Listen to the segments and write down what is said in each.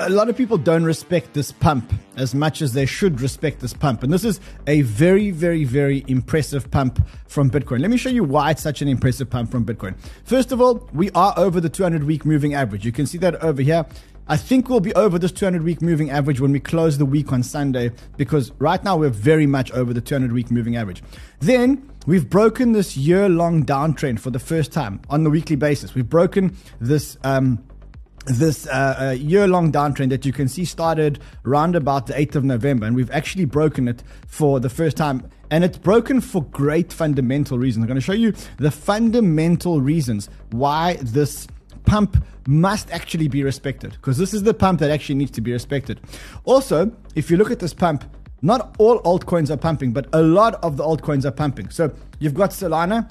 a lot of people don't respect this pump as much as they should respect this pump. And this is a very, very, very impressive pump from Bitcoin. Let me show you why it's such an impressive pump from Bitcoin. First of all, we are over the 200 week moving average. You can see that over here. I think we'll be over this 200 week moving average when we close the week on Sunday because right now we're very much over the 200 week moving average. Then we've broken this year long downtrend for the first time on the weekly basis. We've broken this. Um, this uh, uh, year long downtrend that you can see started around about the 8th of November, and we've actually broken it for the first time. And it's broken for great fundamental reasons. I'm going to show you the fundamental reasons why this pump must actually be respected because this is the pump that actually needs to be respected. Also, if you look at this pump, not all altcoins are pumping, but a lot of the altcoins are pumping. So you've got Solana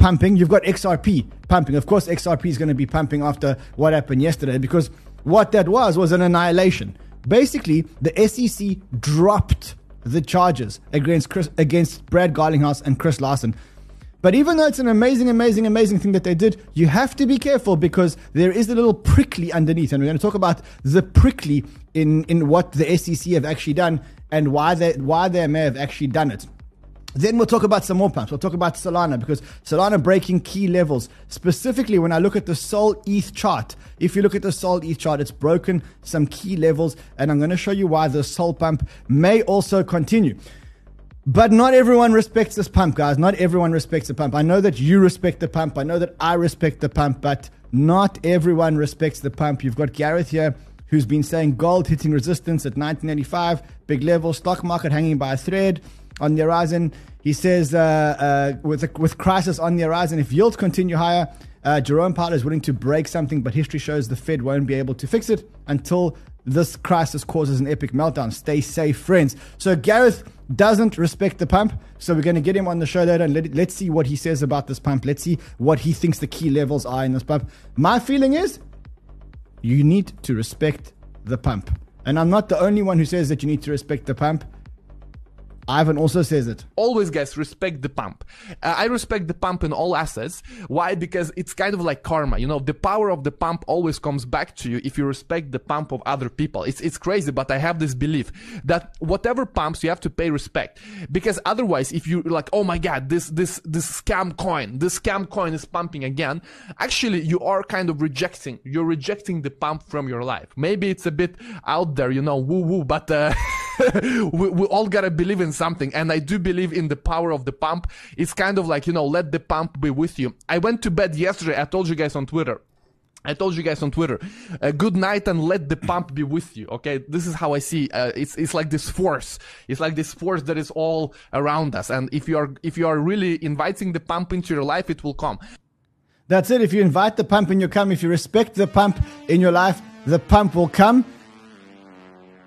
pumping, you've got XRP pumping. Of course, XRP is going to be pumping after what happened yesterday because what that was was an annihilation. Basically, the SEC dropped the charges against Chris, against Brad Garlinghouse and Chris Larsen. but even though it's an amazing, amazing, amazing thing that they did, you have to be careful because there is a little prickly underneath. And we're going to talk about the prickly in, in what the SEC have actually done and why they, why they may have actually done it. Then we'll talk about some more pumps. We'll talk about Solana because Solana breaking key levels. Specifically, when I look at the Sol ETH chart, if you look at the Sol ETH chart, it's broken some key levels, and I'm going to show you why the Sol pump may also continue. But not everyone respects this pump, guys. Not everyone respects the pump. I know that you respect the pump. I know that I respect the pump, but not everyone respects the pump. You've got Gareth here who's been saying gold hitting resistance at 1985, big level, stock market hanging by a thread on the horizon. He says, uh, uh, with, with crisis on the horizon, if yields continue higher, uh, Jerome Powell is willing to break something, but history shows the Fed won't be able to fix it until this crisis causes an epic meltdown. Stay safe, friends. So Gareth doesn't respect the pump. So we're going to get him on the show later and let, let's see what he says about this pump. Let's see what he thinks the key levels are in this pump. My feeling is you need to respect the pump. And I'm not the only one who says that you need to respect the pump. Ivan also says it. Always, guys, respect the pump. Uh, I respect the pump in all assets. Why? Because it's kind of like karma. You know, the power of the pump always comes back to you if you respect the pump of other people. It's, it's crazy, but I have this belief that whatever pumps, you have to pay respect. Because otherwise, if you like, oh my God, this, this, this scam coin, this scam coin is pumping again, actually, you are kind of rejecting, you're rejecting the pump from your life. Maybe it's a bit out there, you know, woo woo, but, uh, we, we all gotta believe in something. And I do believe in the power of the pump. It's kind of like, you know, let the pump be with you. I went to bed yesterday. I told you guys on Twitter. I told you guys on Twitter, uh, good night and let the pump be with you. Okay, this is how I see. Uh, it's it's like this force. It's like this force that is all around us. And if you are if you are really inviting the pump into your life, it will come. That's it. If you invite the pump in your come, if you respect the pump in your life, the pump will come.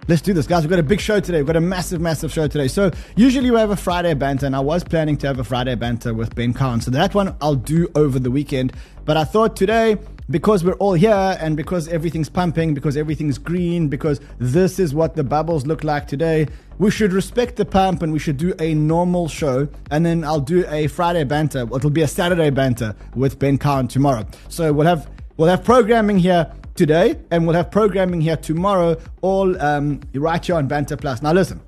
Let's do this, guys. We've got a big show today. We've got a massive, massive show today. So, usually we have a Friday banter, and I was planning to have a Friday banter with Ben Khan. So, that one I'll do over the weekend. But I thought today, because we're all here and because everything's pumping, because everything's green, because this is what the bubbles look like today, we should respect the pump and we should do a normal show. And then I'll do a Friday banter. It'll be a Saturday banter with Ben Khan tomorrow. So, we'll have. We'll have programming here today, and we'll have programming here tomorrow, all um, right here on Banter Plus. Now, listen,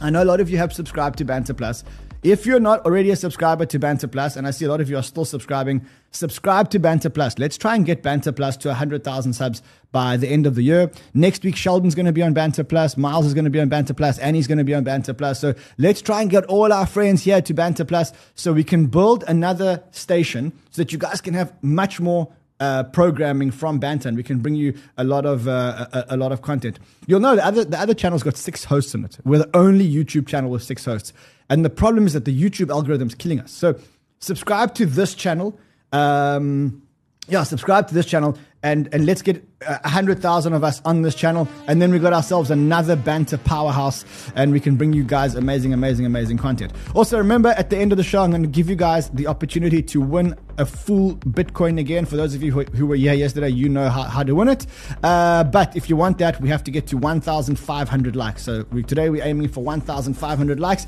I know a lot of you have subscribed to Banter Plus. If you're not already a subscriber to Banter Plus, and I see a lot of you are still subscribing, subscribe to Banter Plus. Let's try and get Banter Plus to 100,000 subs by the end of the year. Next week, Sheldon's going to be on Banter Plus, Miles is going to be on Banter Plus, Annie's going to be on Banter Plus. So let's try and get all our friends here to Banter Plus so we can build another station so that you guys can have much more uh, programming from Banter, and we can bring you a lot of uh, a, a, lot of content. You'll know the other the other channel's got six hosts in it. We're the only YouTube channel with six hosts, and the problem is that the YouTube algorithm's killing us. So subscribe to this channel. Um, yeah, subscribe to this channel and and let's get a hundred thousand of us on this channel, and then we got ourselves another banter powerhouse, and we can bring you guys amazing, amazing, amazing content. Also, remember at the end of the show, I'm going to give you guys the opportunity to win a full Bitcoin again. For those of you who, who were here yesterday, you know how, how to win it. Uh, but if you want that, we have to get to 1,500 likes. So we, today we're aiming for 1,500 likes.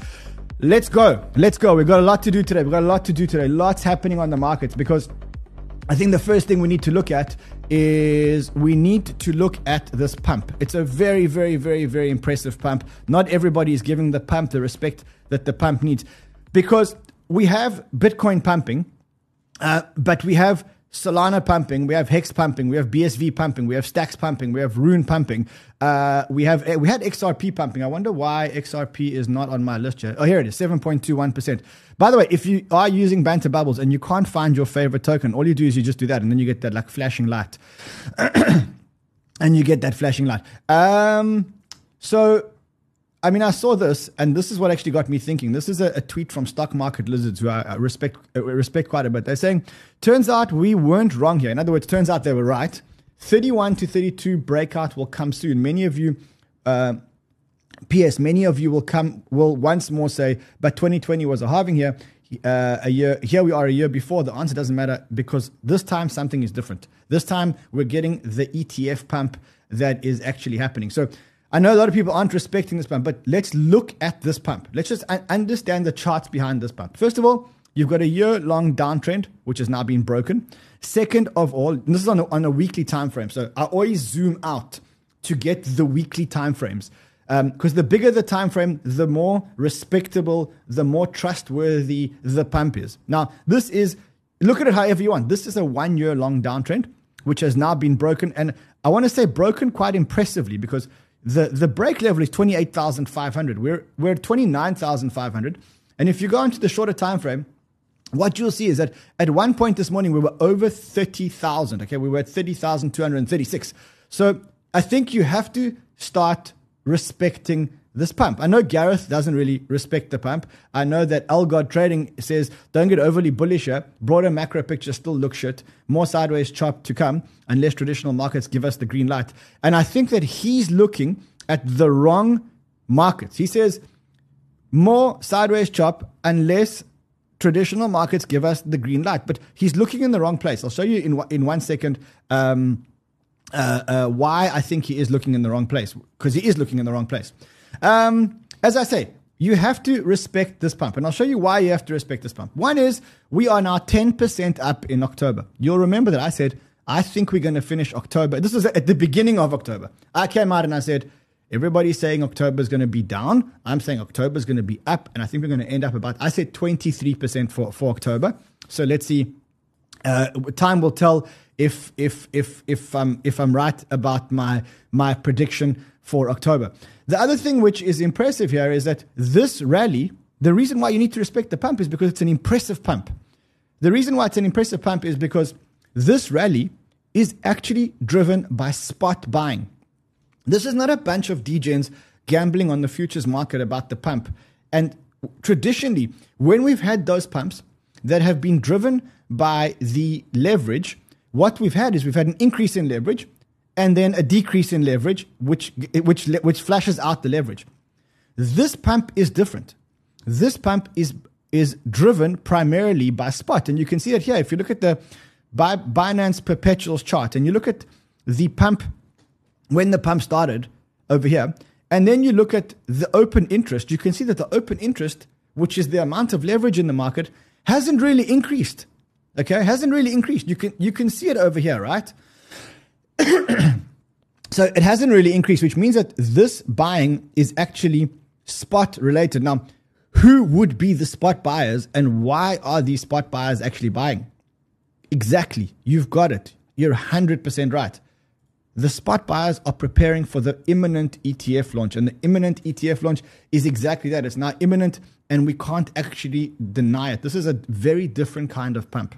Let's go. Let's go. We've got a lot to do today. We've got a lot to do today. Lots happening on the markets because I think the first thing we need to look at is we need to look at this pump. It's a very, very, very, very impressive pump. Not everybody is giving the pump the respect that the pump needs because we have Bitcoin pumping, uh, but we have Solana pumping, we have Hex pumping, we have BSV pumping, we have Stacks pumping, we have Rune pumping, uh, we have we had XRP pumping. I wonder why XRP is not on my list yet. Oh, here it is, seven point two one percent. By the way, if you are using Banter Bubbles and you can't find your favorite token, all you do is you just do that, and then you get that like flashing light, and you get that flashing light. Um, so I mean, I saw this, and this is what actually got me thinking. This is a, a tweet from Stock Market Lizards, who I respect uh, respect quite a bit. They're saying, "Turns out we weren't wrong here." In other words, turns out they were right. 31 to 32 breakout will come soon. Many of you, uh, P.S. Many of you will come will once more say, "But 2020 was a halving here." Uh, a year here we are a year before the answer doesn't matter because this time something is different this time we're getting the etf pump that is actually happening so I know a lot of people aren't respecting this pump, but let's look at this pump. Let's just understand the charts behind this pump. First of all, you've got a year long downtrend, which has now been broken. Second of all, this is on a, on a weekly time frame. So I always zoom out to get the weekly time frames. Because um, the bigger the time frame, the more respectable, the more trustworthy the pump is. Now, this is, look at it however you want. This is a one year long downtrend, which has now been broken. And I want to say broken quite impressively because the, the break level is 28,500. We're, we're at 29,500. And if you go into the shorter time frame, what you'll see is that at one point this morning we were over 30,000. Okay, we were at 30,236. So I think you have to start respecting this pump. I know Gareth doesn't really respect the pump. I know that Algod Trading says don't get overly bullish here. Broader macro picture still looks shit. More sideways chop to come unless traditional markets give us the green light. And I think that he's looking at the wrong markets. He says more sideways chop unless traditional markets give us the green light. But he's looking in the wrong place. I'll show you in in one second. Um, uh, uh, why I think he is looking in the wrong place because he is looking in the wrong place. Um, as I say, you have to respect this pump. And I'll show you why you have to respect this pump. One is we are now 10% up in October. You'll remember that I said, I think we're going to finish October. This was at the beginning of October. I came out and I said, everybody's saying October is going to be down. I'm saying October is going to be up. And I think we're going to end up about, I said 23% for, for October. So let's see. Uh, time will tell if, if, if, if, um, if I'm right about my, my prediction for October. The other thing which is impressive here is that this rally, the reason why you need to respect the pump is because it's an impressive pump. The reason why it's an impressive pump is because this rally is actually driven by spot buying. This is not a bunch of degens gambling on the futures market about the pump. And traditionally, when we've had those pumps that have been driven by the leverage, what we've had is we've had an increase in leverage and then a decrease in leverage, which, which, which flashes out the leverage. This pump is different. This pump is, is driven primarily by spot. And you can see it here. If you look at the Binance perpetuals chart and you look at the pump when the pump started over here, and then you look at the open interest, you can see that the open interest, which is the amount of leverage in the market, hasn't really increased. Okay, hasn't really increased. You can you can see it over here, right? so it hasn't really increased, which means that this buying is actually spot related. Now, who would be the spot buyers and why are these spot buyers actually buying? Exactly. You've got it. You're 100% right. The spot buyers are preparing for the imminent ETF launch. And the imminent ETF launch is exactly that. It's now imminent and we can't actually deny it. This is a very different kind of pump.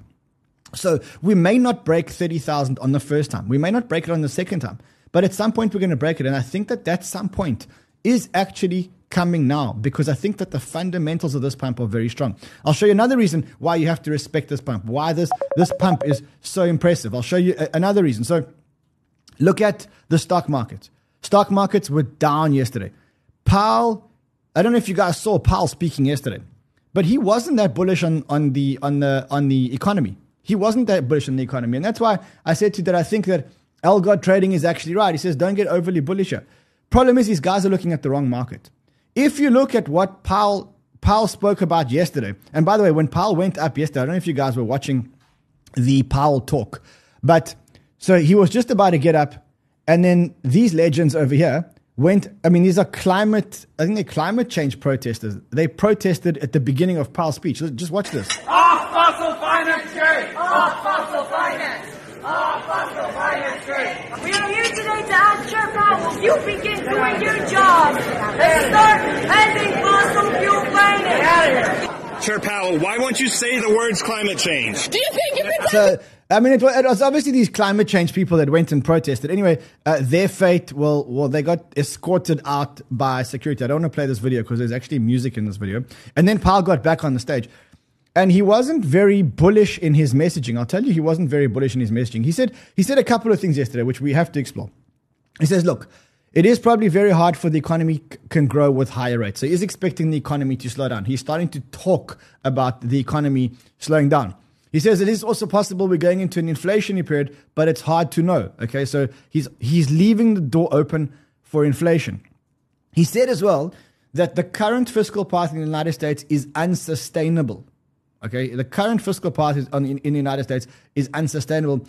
So we may not break 30,000 on the first time. We may not break it on the second time. But at some point, we're going to break it. And I think that that some point is actually coming now because I think that the fundamentals of this pump are very strong. I'll show you another reason why you have to respect this pump, why this, this pump is so impressive. I'll show you a, another reason. So look at the stock markets. Stock markets were down yesterday. Powell, I don't know if you guys saw Powell speaking yesterday, but he wasn't that bullish on, on, the, on, the, on the economy. He wasn't that bullish on the economy. And that's why I said to you that I think that Algod Trading is actually right. He says, don't get overly bullish. Problem is, these guys are looking at the wrong market. If you look at what Powell, Powell spoke about yesterday, and by the way, when Powell went up yesterday, I don't know if you guys were watching the Powell talk. But so he was just about to get up, and then these legends over here went. I mean, these are climate. I think they're climate change protesters. They protested at the beginning of Powell's speech. Just watch this. Trade. Off fossil finance. Off fossil finance trade. We are here today to ask Chair Powell, you begin doing your job and start ending fossil fuel finance. Chair Powell, why won't you say the words climate change? Do you think if it's So, I mean, it was, it was obviously these climate change people that went and protested. Anyway, uh, their fate, well, well, they got escorted out by security. I don't want to play this video because there's actually music in this video. And then Powell got back on the stage. And he wasn't very bullish in his messaging. I'll tell you, he wasn't very bullish in his messaging. He said, he said a couple of things yesterday, which we have to explore. He says, look, it is probably very hard for the economy c- can grow with higher rates. So he's expecting the economy to slow down. He's starting to talk about the economy slowing down. He says it is also possible we're going into an inflationary period, but it's hard to know. Okay, so he's he's leaving the door open for inflation. He said as well that the current fiscal path in the United States is unsustainable. Okay, the current fiscal path in, in the United States is unsustainable.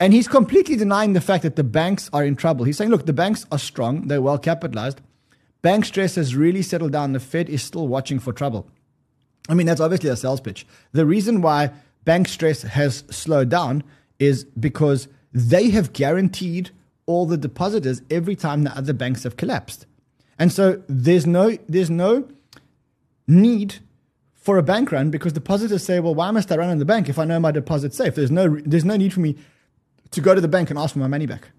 And he's completely denying the fact that the banks are in trouble. He's saying, look, the banks are strong, they're well capitalized. Bank stress has really settled down. The Fed is still watching for trouble. I mean, that's obviously a sales pitch. The reason why bank stress has slowed down is because they have guaranteed all the depositors every time the other banks have collapsed. And so there's no there's no need for a bank run because depositors say, well, why must I run in the bank if I know my deposit's safe? There's no there's no need for me to go to the bank and ask for my money back.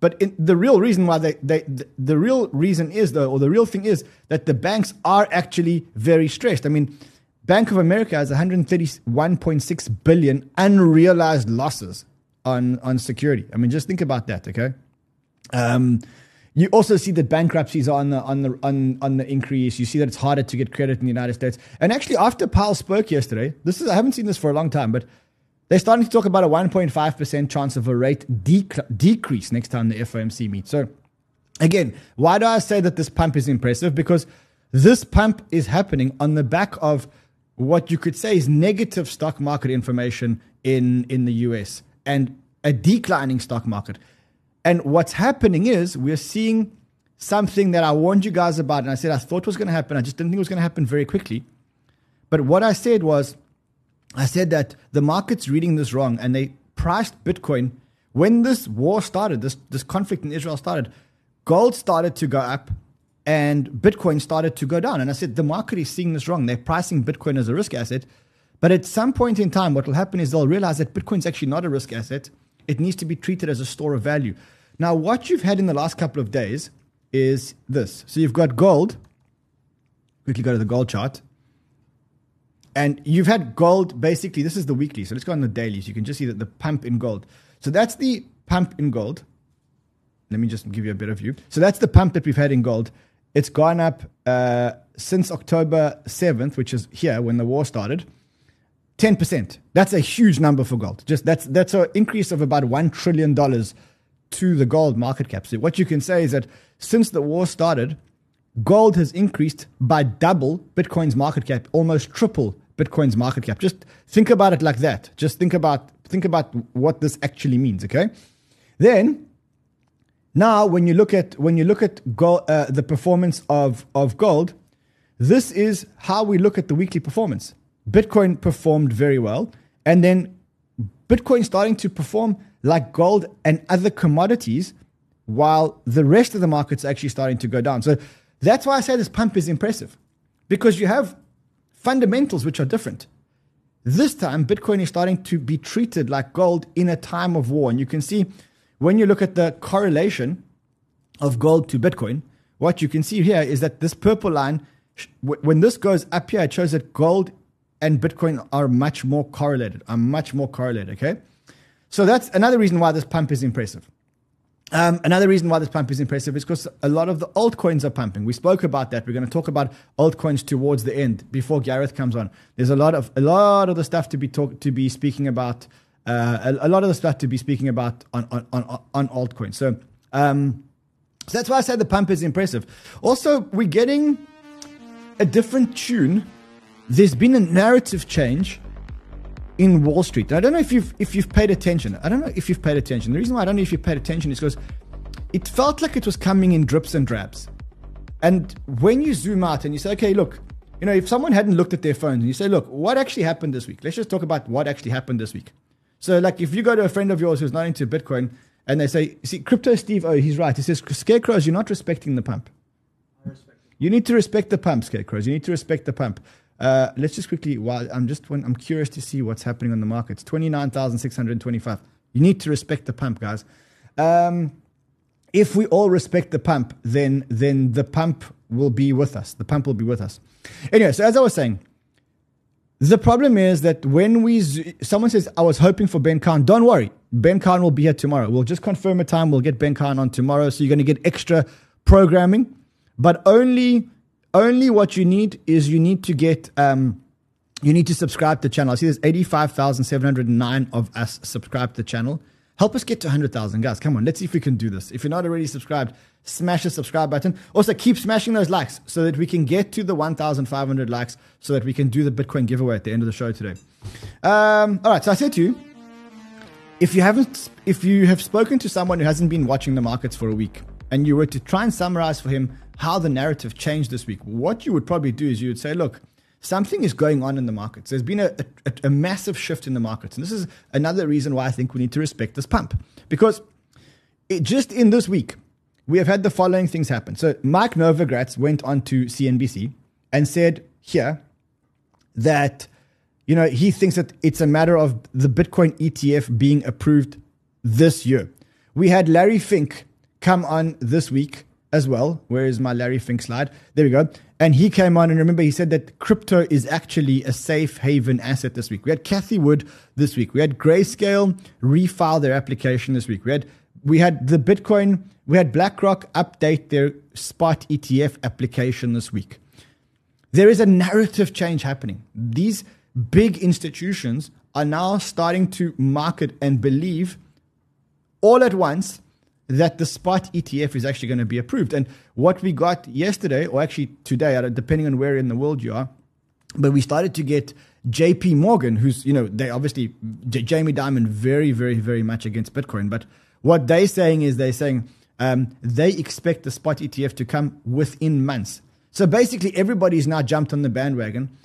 But in, the real reason why they, they the, the real reason is though, or the real thing is that the banks are actually very stressed. I mean, Bank of America has 131.6 billion unrealized losses on on security. I mean, just think about that, okay? Um, you also see that bankruptcies are on the on the on, on the increase. You see that it's harder to get credit in the United States. And actually, after Powell spoke yesterday, this is I haven't seen this for a long time, but they're starting to talk about a 1.5 percent chance of a rate dec- decrease next time the FOMC meets. So, again, why do I say that this pump is impressive? Because this pump is happening on the back of what you could say is negative stock market information in in the US and a declining stock market. And what's happening is we're seeing something that I warned you guys about, and I said I thought was going to happen. I just didn't think it was going to happen very quickly. But what I said was, I said that the market's reading this wrong, and they priced Bitcoin when this war started, this this conflict in Israel started. Gold started to go up, and Bitcoin started to go down. And I said the market is seeing this wrong. They're pricing Bitcoin as a risk asset, but at some point in time, what will happen is they'll realize that Bitcoin's actually not a risk asset. It needs to be treated as a store of value. Now, what you've had in the last couple of days is this. So you've got gold. Quickly go to the gold chart. And you've had gold basically, this is the weekly. So let's go on the daily. So you can just see that the pump in gold. So that's the pump in gold. Let me just give you a better view. So that's the pump that we've had in gold. It's gone up uh, since October 7th, which is here when the war started. 10%. That's a huge number for gold. Just that's that's an increase of about 1 trillion dollars to the gold market cap. So what you can say is that since the war started, gold has increased by double Bitcoin's market cap, almost triple Bitcoin's market cap. Just think about it like that. Just think about think about what this actually means, okay? Then now when you look at when you look at gold, uh, the performance of of gold, this is how we look at the weekly performance. Bitcoin performed very well, and then Bitcoin starting to perform like gold and other commodities, while the rest of the market's actually starting to go down. So that's why I say this pump is impressive, because you have fundamentals which are different. This time, Bitcoin is starting to be treated like gold in a time of war, and you can see when you look at the correlation of gold to Bitcoin, what you can see here is that this purple line, when this goes up here, it shows that gold and Bitcoin are much more correlated, are much more correlated, okay? So that's another reason why this pump is impressive. Um, another reason why this pump is impressive is because a lot of the altcoins are pumping. We spoke about that. We're going to talk about altcoins towards the end before Gareth comes on. There's a lot of a lot of the stuff to be talk to be speaking about. Uh, a, a, lot of the stuff to be speaking about on on on, on altcoins. So um, so that's why I said the pump is impressive. Also, we're getting a different tune. There's been a narrative change in Wall Street. I don't know if you've if you've paid attention. I don't know if you've paid attention. The reason why I don't know if you've paid attention is because it felt like it was coming in drips and drabs. And when you zoom out and you say, okay, look, you know, if someone hadn't looked at their phones and you say, look, what actually happened this week? Let's just talk about what actually happened this week. So, like, if you go to a friend of yours who's not into Bitcoin and they say, see, Crypto Steve, oh, he's right. He says, Scarecrows, you're not respecting the pump. You need to respect the pump, Scarecrows. You need to respect the pump. Uh, let's just quickly, while I'm just, I'm curious to see what's happening on the markets. 29,625. You need to respect the pump, guys. Um, if we all respect the pump, then then the pump will be with us. The pump will be with us. Anyway, so as I was saying, the problem is that when we someone says I was hoping for Ben Khan, don't worry, Ben Khan will be here tomorrow. We'll just confirm a time. We'll get Ben Khan on tomorrow, so you're going to get extra programming, but only only what you need is you need to get. Um, you need to subscribe to the channel. I see there's 85,709 of us subscribe to the channel. Help us get to 100,000, guys. Come on, let's see if we can do this. If you're not already subscribed, smash the subscribe button. Also, keep smashing those likes so that we can get to the 1,500 likes so that we can do the Bitcoin giveaway at the end of the show today. Um, all right, so I said to you, if you haven't, if you have spoken to someone who hasn't been watching the markets for a week and you were to try and summarize for him how the narrative changed this week, what you would probably do is you would say, look, something is going on in the markets. There's been a, a, a, massive shift in the markets. And this is another reason why I think we need to respect this pump. Because it, just in this week, we have had the following things happen. So Mike Novogratz went on to CNBC and said here that you know he thinks that it's a matter of the Bitcoin ETF being approved this year. We had Larry Fink come on this week as well. Where is my Larry Fink slide? There we go. And he came on and remember he said that crypto is actually a safe haven asset this week. We had Cathie Wood this week. We had Grayscale refile their application this week. We had we had the Bitcoin, we had BlackRock update their spot ETF application this week. There is a narrative change happening. These big institutions are now starting to market and believe all at once that the spot ETF is actually going to be approved. And what we got yesterday, or actually today, depending on where in the world you are, but we started to get JP Morgan, who's, you know, they obviously, Jamie Dimon, very, very, very much against Bitcoin. But what they're saying is they're saying um, they expect the spot ETF to come within months. So basically, everybody's now jumped on the bandwagon.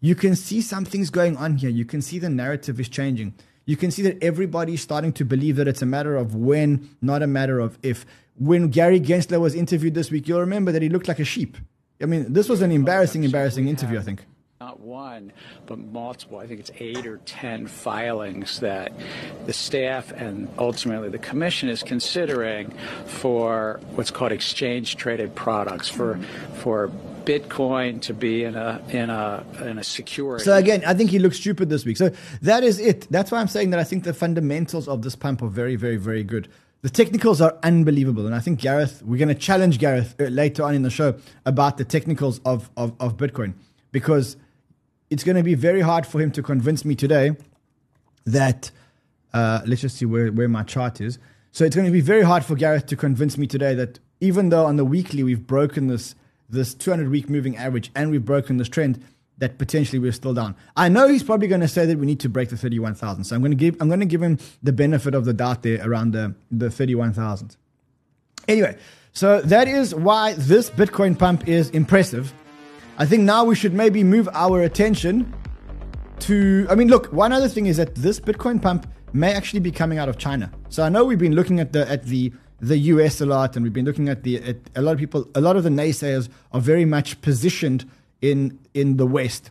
You can see something's going on here. You can see the narrative is changing you can see that everybody's starting to believe that it's a matter of when, not a matter of if. When Gary Gensler was interviewed this week, you'll remember that he looked like a sheep. I mean, this was an embarrassing, embarrassing interview, I think not one, but multiple. I think it's eight or ten filings that the staff and ultimately the commission is considering for what's called exchange traded products for for Bitcoin to be in a in a in a security. So again, I think he looks stupid this week. So that is it. That's why I'm saying that I think the fundamentals of this pump are very, very, very good. The technicals are unbelievable, and I think Gareth, we're going to challenge Gareth uh, later on in the show about the technicals of, of, of Bitcoin because it's going to be very hard for him to convince me today that uh, let's just see where, where my chart is. So it's going to be very hard for Gareth to convince me today that even though on the weekly we've broken this this 200 week moving average and we've broken this trend, that potentially we're still down. I know he's probably going to say that we need to break the 31,000. So I'm going to give I'm going to give him the benefit of the doubt there around the the 31,000. Anyway, so that is why this Bitcoin pump is impressive. I think now we should maybe move our attention to. I mean, look, one other thing is that this Bitcoin pump may actually be coming out of China. So I know we've been looking at the at the the US a lot, and we've been looking at the at a lot of people. A lot of the naysayers are very much positioned in in the West,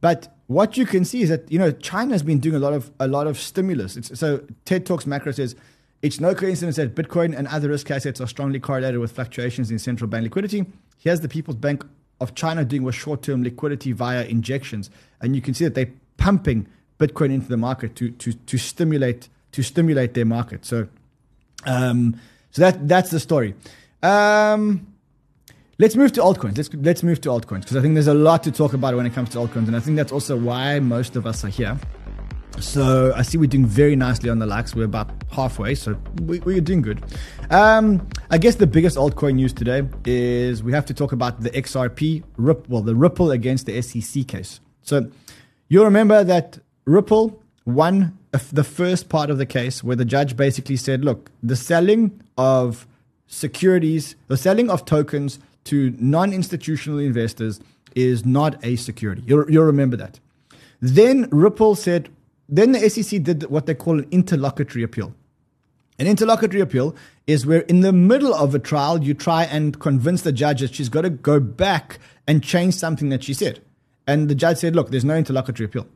but what you can see is that you know China has been doing a lot of a lot of stimulus. It's, so TED Talks Macro says it's no coincidence that Bitcoin and other risk assets are strongly correlated with fluctuations in central bank liquidity. Here's the People's Bank of China doing with short term liquidity via injections. And you can see that they're pumping Bitcoin into the market to, to, to stimulate to stimulate their market. So um, so that that's the story. Um, let's move to altcoins. Let's let's move to altcoins because I think there's a lot to talk about when it comes to altcoins, and I think that's also why most of us are here. So I see we're doing very nicely on the likes. We're about halfway, so we, we're doing good. Um, I guess the biggest altcoin news today is we have to talk about the XRP, well, the Ripple against the SEC case. So you'll remember that Ripple one, the first part of the case where the judge basically said, look, the selling of securities, the selling of tokens to non institutional investors is not a security. You'll, you'll remember that. Then Ripple said, then the SEC did what they call an interlocutory appeal. An interlocutory appeal is where, in the middle of a trial, you try and convince the judge that she's got to go back and change something that she said. And the judge said, look, there's no interlocutory appeal.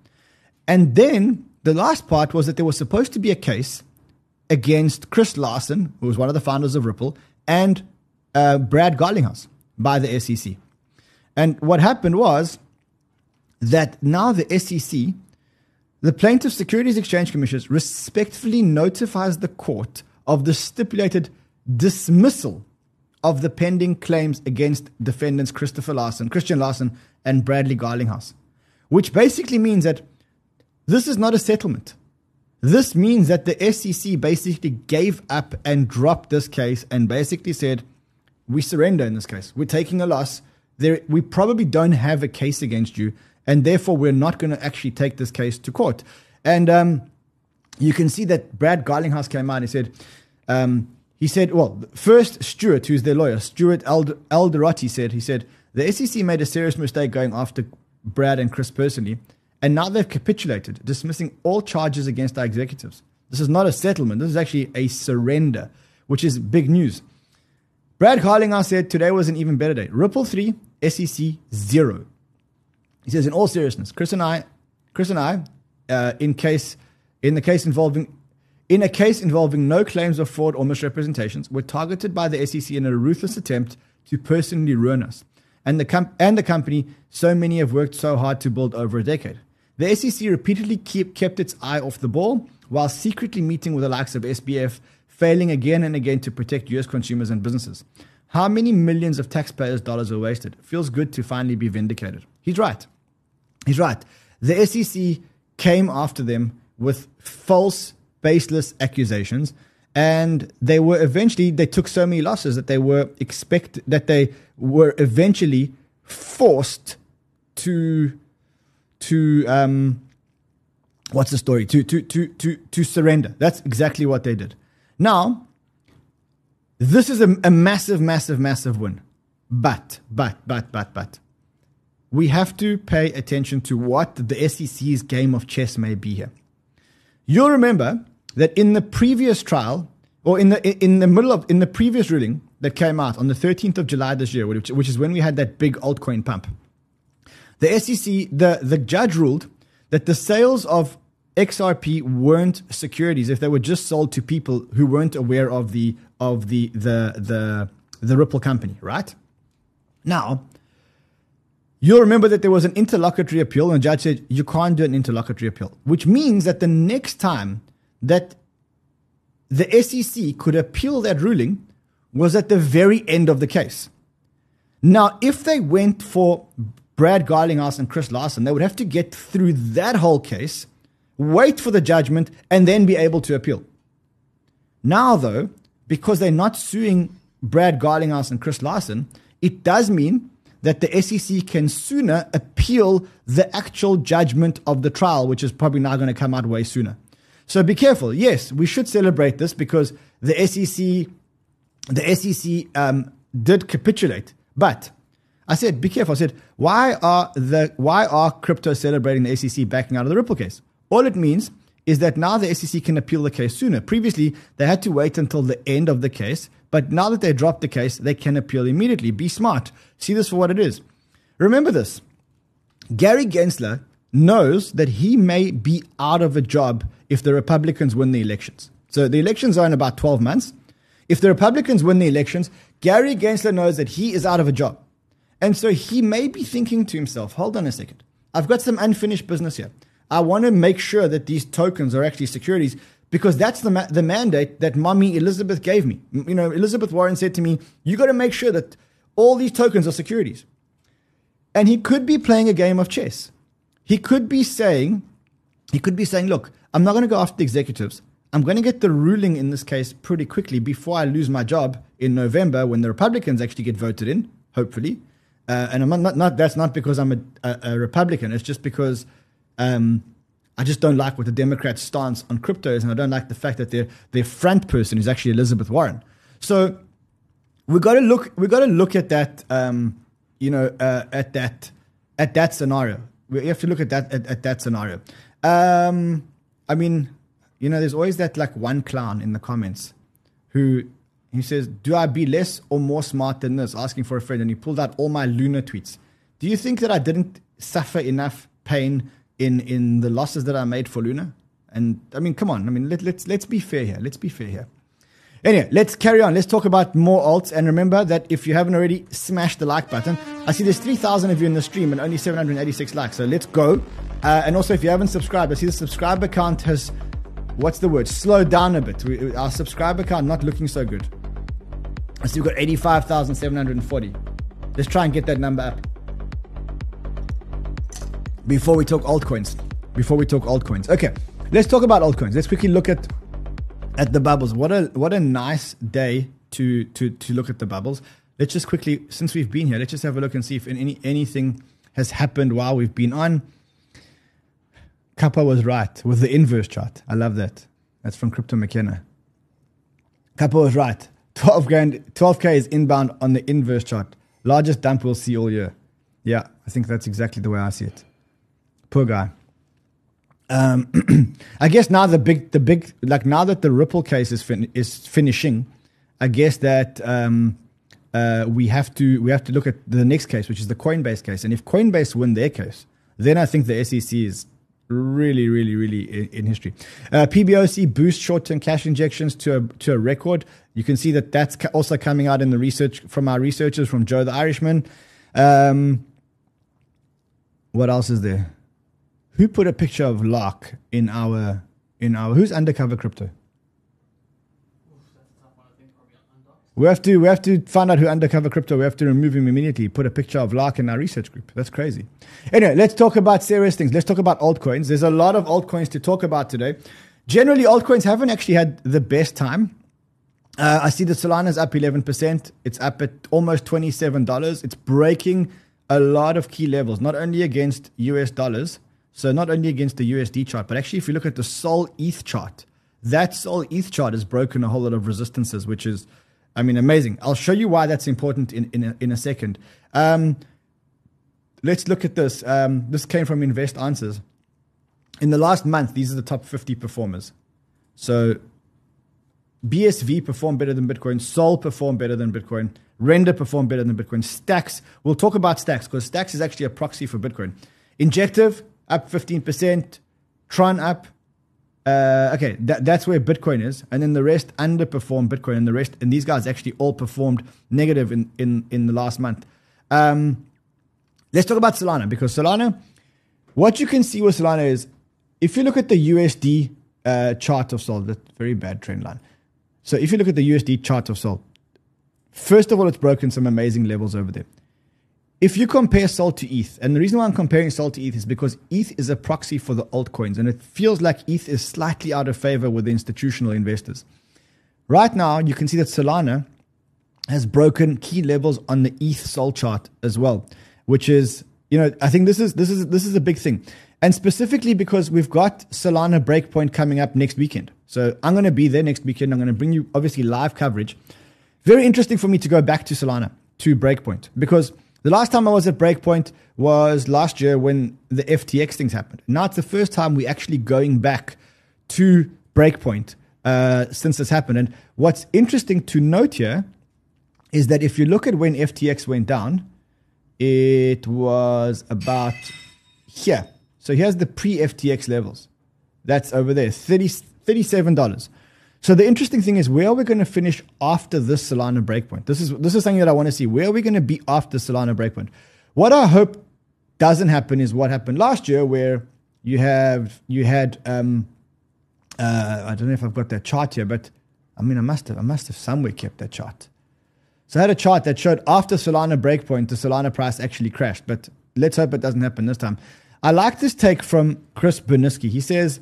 And then the last part was that there was supposed to be a case against Chris Larsen, who was one of the founders of Ripple, and uh, Brad Garlinghouse by the SEC. And what happened was that now the SEC, the Plaintiff Securities Exchange Commission, respectfully notifies the court of the stipulated dismissal of the pending claims against defendants Christopher Larsen, Christian Larsen, and Bradley Garlinghouse, which basically means that this is not a settlement. This means that the SEC basically gave up and dropped this case and basically said, we surrender in this case. We're taking a loss. There, we probably don't have a case against you, and therefore we're not going to actually take this case to court. And um, you can see that Brad Garlinghouse came out and he said, um, he said, well, first Stuart, who's their lawyer, Stuart Alderoty said, he said, the SEC made a serious mistake going after Brad and Chris personally, and now they've capitulated, dismissing all charges against our executives. This is not a settlement. This is actually a surrender, which is big news. Brad Garlinghouse said today was an even better day. Ripple 3, SEC 0. He says, in all seriousness, Chris and I, Chris and I, uh, in case, in the case involving, in a case involving no claims of fraud or misrepresentations, were targeted by the SEC in a ruthless attempt to personally ruin us and the, com- and the company so many have worked so hard to build over a decade. The SEC repeatedly keep, kept its eye off the ball while secretly meeting with the likes of SBF, failing again and again to protect US consumers and businesses. How many millions of taxpayers' dollars were wasted? Feels good to finally be vindicated. He's right. He's right. The SEC came after them with false, baseless accusations, and they were eventually they took so many losses that they were expect that they were eventually forced to to um, what's the story to to to to to surrender. That's exactly what they did. Now, this is a, a massive, massive, massive win. But, but, but, but, but, we have to pay attention to what the SEC's game of chess may be here. You'll remember that in the previous trial, or in the in the middle of in the previous ruling that came out on the 13th of July this year, which, which is when we had that big altcoin pump, the SEC, the, the judge ruled that the sales of XRP weren't securities if they were just sold to people who weren't aware of the of the the the the Ripple company, right? Now, you'll remember that there was an interlocutory appeal, and the judge said you can't do an interlocutory appeal, which means that the next time that the SEC could appeal that ruling was at the very end of the case. Now, if they went for Brad Garlinghouse and Chris Larsen, they would have to get through that whole case wait for the judgment, and then be able to appeal. Now, though, because they're not suing Brad Garlinghouse and Chris Larsen, it does mean that the SEC can sooner appeal the actual judgment of the trial, which is probably now going to come out way sooner. So be careful. Yes, we should celebrate this because the SEC, the SEC um, did capitulate. But I said, be careful. I said, why are the why are crypto celebrating the SEC backing out of the Ripple case? All it means is that now the SEC can appeal the case sooner. Previously, they had to wait until the end of the case, but now that they dropped the case, they can appeal immediately. Be smart. See this for what it is. Remember this Gary Gensler knows that he may be out of a job if the Republicans win the elections. So the elections are in about 12 months. If the Republicans win the elections, Gary Gensler knows that he is out of a job. And so he may be thinking to himself, hold on a second. I've got some unfinished business here. I want to make sure that these tokens are actually securities because that's the ma- the mandate that mommy Elizabeth gave me. You know, Elizabeth Warren said to me, "You got to make sure that all these tokens are securities." And he could be playing a game of chess. He could be saying, he could be saying, "Look, I'm not going to go after the executives. I'm going to get the ruling in this case pretty quickly before I lose my job in November when the Republicans actually get voted in, hopefully." Uh, and I'm not, not, that's not because I'm a, a, a Republican. It's just because um, I just don't like what the Democrats' stance on crypto is, and I don't like the fact that their their front person is actually Elizabeth Warren. So we got to look. We got to look at that. Um, you know, uh, at that at that scenario. We have to look at that at, at that scenario. Um, I mean, you know, there's always that like one clown in the comments who he says, "Do I be less or more smart than this?" Asking for a friend, and he pulled out all my Luna tweets. Do you think that I didn't suffer enough pain in in the losses that I made for Luna? And I mean, come on. I mean, let, let's let's be fair here. Let's be fair here. Anyway, let's carry on. Let's talk about more alts. And remember that if you haven't already, smash the like button. I see there's 3,000 of you in the stream and only 786 likes. So let's go. Uh, and also, if you haven't subscribed, I see the subscriber count has, what's the word, slowed down a bit. We, our subscriber count not looking so good. See we've got 85,740. Let's try and get that number up. Before we talk altcoins. Before we talk altcoins. Okay, let's talk about altcoins. Let's quickly look at at the bubbles. What a what a nice day to to to look at the bubbles. Let's just quickly, since we've been here, let's just have a look and see if any anything has happened while we've been on. Capo was right with the inverse chart. I love that. That's from Crypto McKenna. Capo was right. 12 grand, 12k is inbound on the inverse chart. Largest dump we'll see all year. Yeah, I think that's exactly the way I see it. Poor guy. Um, I guess now the big, the big, like now that the Ripple case is fin- is finishing, I guess that um, uh, we have to we have to look at the next case, which is the Coinbase case. And if Coinbase win their case, then I think the SEC is really, really, really in, in history. Uh, PBOC boosts short-term cash injections to a, to a record. You can see that that's also coming out in the research from our researchers from Joe the Irishman. Um, what else is there? Who put a picture of Lark in our in our who's undercover crypto? We have to we have to find out who undercover crypto. We have to remove him immediately. Put a picture of Lark in our research group. That's crazy. Anyway, let's talk about serious things. Let's talk about altcoins. There's a lot of altcoins to talk about today. Generally, altcoins haven't actually had the best time. Uh, I see the Solana's up 11%. It's up at almost $27. It's breaking a lot of key levels, not only against US dollars, so not only against the USD chart, but actually if you look at the Sol ETH chart, that Sol ETH chart has broken a whole lot of resistances, which is, I mean, amazing. I'll show you why that's important in, in, a, in a second. Um, let's look at this. Um, this came from Invest Answers. In the last month, these are the top 50 performers. So BSV performed better than Bitcoin. Sol performed better than Bitcoin. Render performed better than Bitcoin. Stacks, we'll talk about Stacks because Stacks is actually a proxy for Bitcoin. Injective up 15%. Tron up. Uh, okay, that, that's where Bitcoin is. And then the rest underperformed Bitcoin. And the rest, and these guys actually all performed negative in, in, in the last month. Um, let's talk about Solana because Solana, what you can see with Solana is if you look at the USD uh, chart of Sol, that's a very bad trend line. So if you look at the USD chart of Sol, first of all, it's broken some amazing levels over there. If you compare Sol to ETH, and the reason why I'm comparing Sol to ETH is because ETH is a proxy for the altcoins, and it feels like ETH is slightly out of favor with the institutional investors. Right now, you can see that Solana has broken key levels on the ETH Sol chart as well, which is, you know, I think this is this is this is a big thing, and specifically because we've got Solana Breakpoint coming up next weekend. So I'm going to be there next weekend. I'm going to bring you obviously live coverage. Very interesting for me to go back to Solana to Breakpoint because the last time I was at Breakpoint was last year when the FTX things happened. Now it's the first time we're actually going back to Breakpoint uh, since this happened. And what's interesting to note here is that if you look at when FTX went down, it was about here. So here's the pre FTX levels. That's over there, 30, $37. So the interesting thing is, where are we going to finish after this Solana breakpoint? This is this is something that I want to see. Where are we going to be after Solana breakpoint? What I hope doesn't happen is what happened last year, where you have you had um, uh, I don't know if I've got that chart here, but I mean I must have I must have somewhere kept that chart. So I had a chart that showed after Solana breakpoint, the Solana price actually crashed. But let's hope it doesn't happen this time. I like this take from Chris Burniske. He says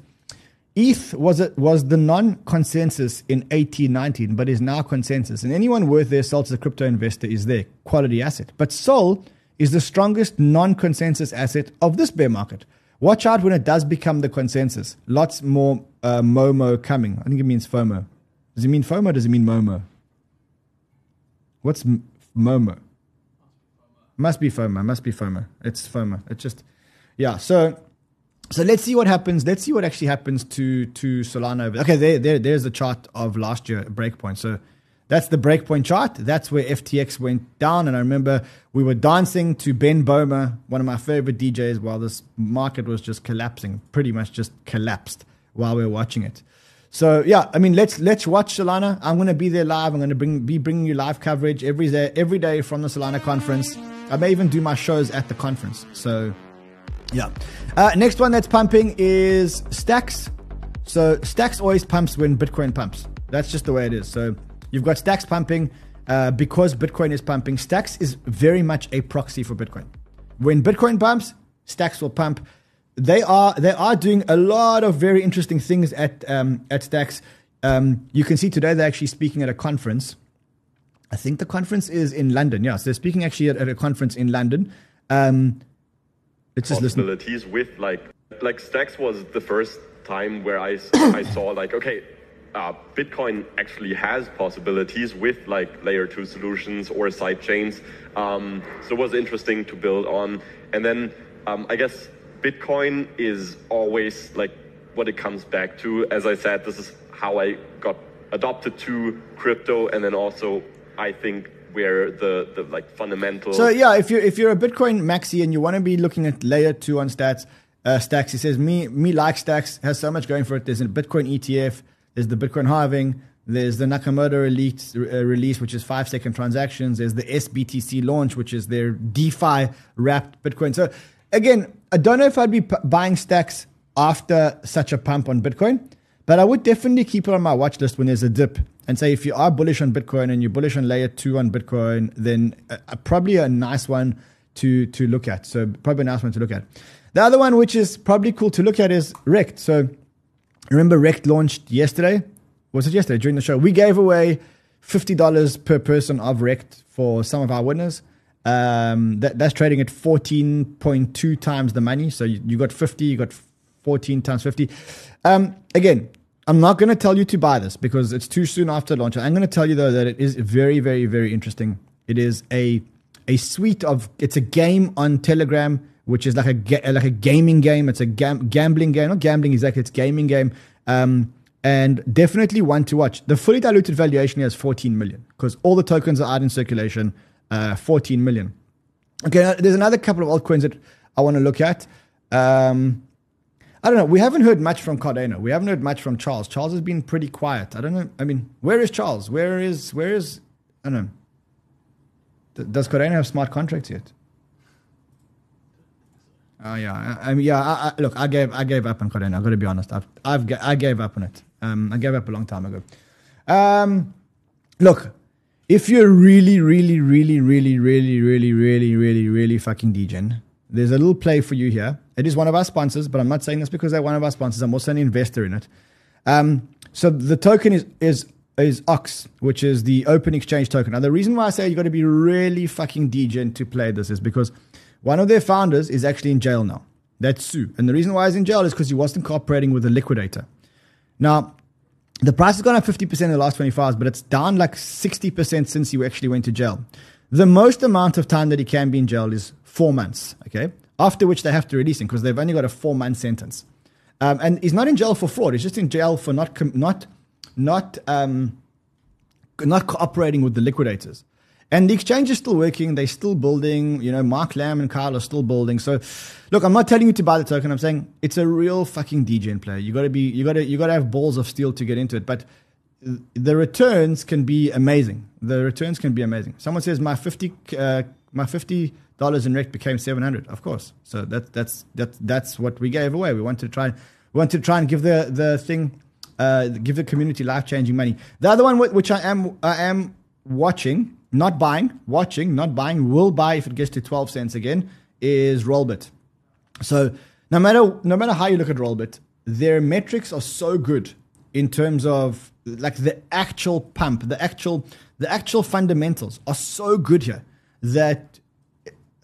ETH was was the non-consensus in 1819, but is now consensus. And anyone worth their salt as a crypto investor is their quality asset. But Sol is the strongest non-consensus asset of this bear market. Watch out when it does become the consensus. Lots more uh, Momo coming. I think it means FOMO. Does it mean FOMO? Or does it mean Momo? What's m- Momo? Must be FOMO. Must be FOMO. It's FOMO. It's just, yeah. So, so let's see what happens. Let's see what actually happens to to Solana. Okay, there, there, there's the chart of last year breakpoint. So that's the breakpoint chart. That's where FTX went down. And I remember we were dancing to Ben Böhmer, one of my favorite DJs, while this market was just collapsing. Pretty much just collapsed while we were watching it. So yeah, I mean, let's let's watch Solana. I'm going to be there live. I'm going to bring be bringing you live coverage every day every day from the Solana conference. I may even do my shows at the conference. So yeah. Uh, next one that's pumping is Stacks. So Stacks always pumps when Bitcoin pumps. That's just the way it is. So you've got Stacks pumping uh, because Bitcoin is pumping. Stacks is very much a proxy for Bitcoin. When Bitcoin pumps, Stacks will pump they are they are doing a lot of very interesting things at um, at Stacks. Um, you can see today they're actually speaking at a conference. I think the conference is in London. Yes, they're speaking actually at, at a conference in London. Um, let's just listen. possibilities with like like Stacks was the first time where I, I saw like okay uh, Bitcoin actually has possibilities with like layer two solutions or side chains. Um, so it was interesting to build on. And then um, I guess Bitcoin is always like what it comes back to. As I said this is how I got adopted to crypto. And then also I think where the, the like fundamental So yeah, if you're if you're a Bitcoin maxi and you want to be looking at layer two on stats uh, stacks, he says me me like stacks has so much going for it. There's a Bitcoin ETF, there's the Bitcoin halving, there's the Nakamoto release, uh, release which is five second transactions. There's the SBTC launch, which is their DeFi wrapped Bitcoin. So again, I don't know if I'd be p- buying stacks after such a pump on Bitcoin, but I would definitely keep it on my watch list when there's a dip and say if you are bullish on Bitcoin and you're bullish on layer two on Bitcoin, then uh, uh, probably a nice one to to look at. So probably a nice one to look at. The other one, which is probably cool to look at, is Rekt. So remember Rekt launched yesterday. Was it yesterday during the show? We gave away fifty dollars per person of Rekt for some of our winners. Um, that, that's trading at fourteen point two times the money. So you, you got fifty, you got fourteen times fifty. Um, again, I'm not going to tell you to buy this because it's too soon after launch. I'm going to tell you though that it is very, very, very interesting. It is a a suite of it's a game on Telegram, which is like a like a gaming game. It's a gam- gambling game, not gambling exactly. It's gaming game, um, and definitely one to watch. The fully diluted valuation is 14 million because all the tokens are out in circulation. Uh, 14 million. Okay, there's another couple of altcoins that I want to look at. Um, I don't know. We haven't heard much from Cardano. We haven't heard much from Charles. Charles has been pretty quiet. I don't know. I mean, where is Charles? Where is where is I don't know. Does Cardano have smart contracts yet? Oh yeah, I, I mean, yeah. I, I, look, I gave I gave up on Cardano. I've got to be honest. I've I've I gave up on it. Um, I gave up a long time ago. Um, look, if you're really, really, really, really, really, really, really, really, really fucking degen, there's a little play for you here. It is one of our sponsors, but I'm not saying this because they're one of our sponsors. I'm also an investor in it. Um, so the token is is is Ox, which is the open exchange token. Now the reason why I say you've got to be really fucking degen to play this is because one of their founders is actually in jail now. That's Su, and the reason why he's in jail is because he wasn't cooperating with the liquidator. Now the price has gone up 50% in the last 24 hours, but it's down like 60% since he actually went to jail. The most amount of time that he can be in jail is four months, okay? After which they have to release him because they've only got a four month sentence. Um, and he's not in jail for fraud, he's just in jail for not, com- not, not, um, not cooperating with the liquidators. And the exchange is still working. They're still building. You know, Mark Lamb and Kyle are still building. So, look, I'm not telling you to buy the token. I'm saying it's a real fucking degen player. You got to be, you got to, you got to have balls of steel to get into it. But the returns can be amazing. The returns can be amazing. Someone says my fifty, uh, my fifty dollars in Rekt became seven hundred. Of course. So that that's that that's what we gave away. We wanted to try, we wanted to try and give the the thing, uh, give the community life changing money. The other one, which I am I am watching, not buying, watching, not buying, will buy if it gets to 12 cents again, is Rollbit. So no matter no matter how you look at Rollbit, their metrics are so good in terms of like the actual pump, the actual the actual fundamentals are so good here that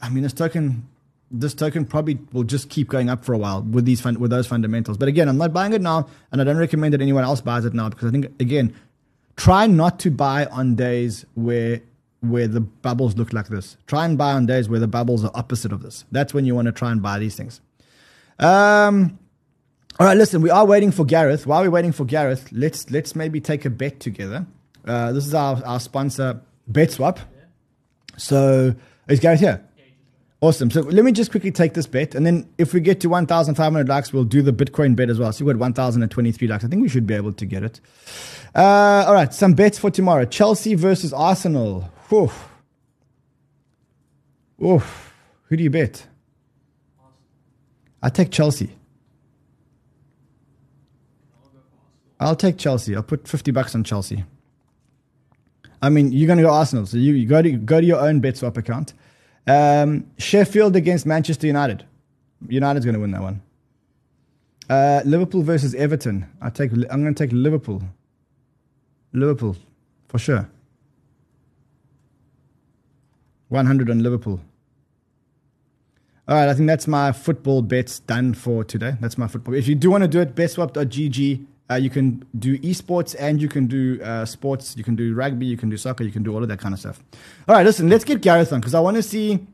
I mean this token this token probably will just keep going up for a while with these fun, with those fundamentals. But again, I'm not buying it now, and I don't recommend that anyone else buys it now because I think again, try not to buy on days where where the bubbles look like this. Try and buy on days where the bubbles are opposite of this. That's when you want to try and buy these things. Um, all right, listen, we are waiting for Gareth. While we're waiting for Gareth, let's let's maybe take a bet together. Uh, this is our, our sponsor, BetSwap. So is Gareth here? Awesome. So let me just quickly take this bet, and then if we get to 1,500 likes, we'll do the Bitcoin bet as well. So we got 1,023 likes. I think we should be able to get it. Uh, all right, some bets for tomorrow: Chelsea versus Arsenal. Oof. Oof. Who do you bet? I take Chelsea. I'll take Chelsea. I'll put 50 bucks on Chelsea. I mean, you're going to go Arsenal, so you, you go to go to your own bet swap account. Um, Sheffield against Manchester United. United's going to win that one. Uh, Liverpool versus Everton. I take. I'm going to take Liverpool. Liverpool, for sure. 100 on Liverpool. All right, I think that's my football bets done for today. That's my football. If you do want to do it, betswap.gg. Uh, you can do esports and you can do uh, sports. You can do rugby. You can do soccer. You can do all of that kind of stuff. All right, listen, let's get Gareth on because I want to see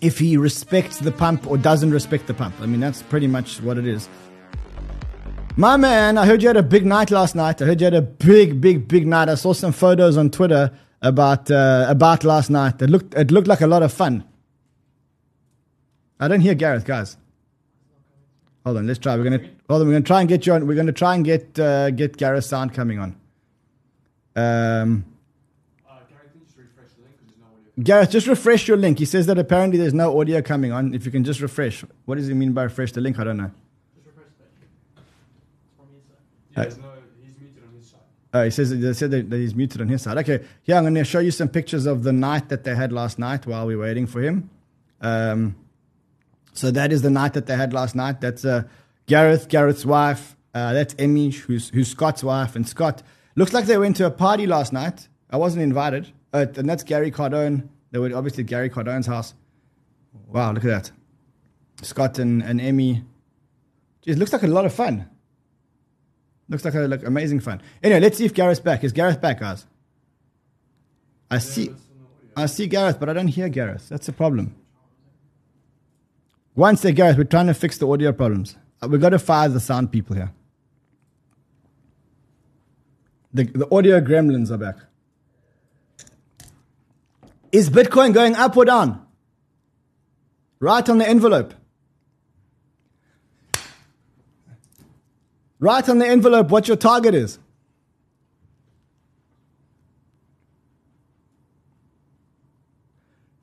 if he respects the pump or doesn't respect the pump. I mean, that's pretty much what it is. My man, I heard you had a big night last night. I heard you had a big, big, big night. I saw some photos on Twitter about uh, about last night. It looked it looked like a lot of fun. I don't hear Gareth, guys. Hold on, let's try. We're gonna hold on. We're gonna try and get you on. We're gonna try and get uh, get Gareth sound coming on. Um, Gareth, just refresh your link. He says that apparently there's no audio coming on. If you can just refresh. What does he mean by refresh the link? I don't know. Uh, Oh, he says they said that, that he's muted on his side. Okay, yeah, I'm going to show you some pictures of the night that they had last night while we're waiting for him. Um, so that is the night that they had last night. That's uh, Gareth, Gareth's wife. Uh, that's Emmy, who's who's Scott's wife, and Scott looks like they went to a party last night. I wasn't invited, uh, and that's Gary Cardone. They were obviously at Gary Cardone's house. Wow, look at that. Scott and, and Emmy. Geez, looks like a lot of fun. Looks like a like amazing fun. Anyway, let's see if Gareth's back. Is Gareth back, guys? I see, I see Gareth, but I don't hear Gareth. That's the problem. Once say Gareth, we're trying to fix the audio problems. Uh, We've got to fire the sound people here. The, the audio gremlins are back. Is Bitcoin going up or down? Right on the envelope. Write on the envelope what your target is.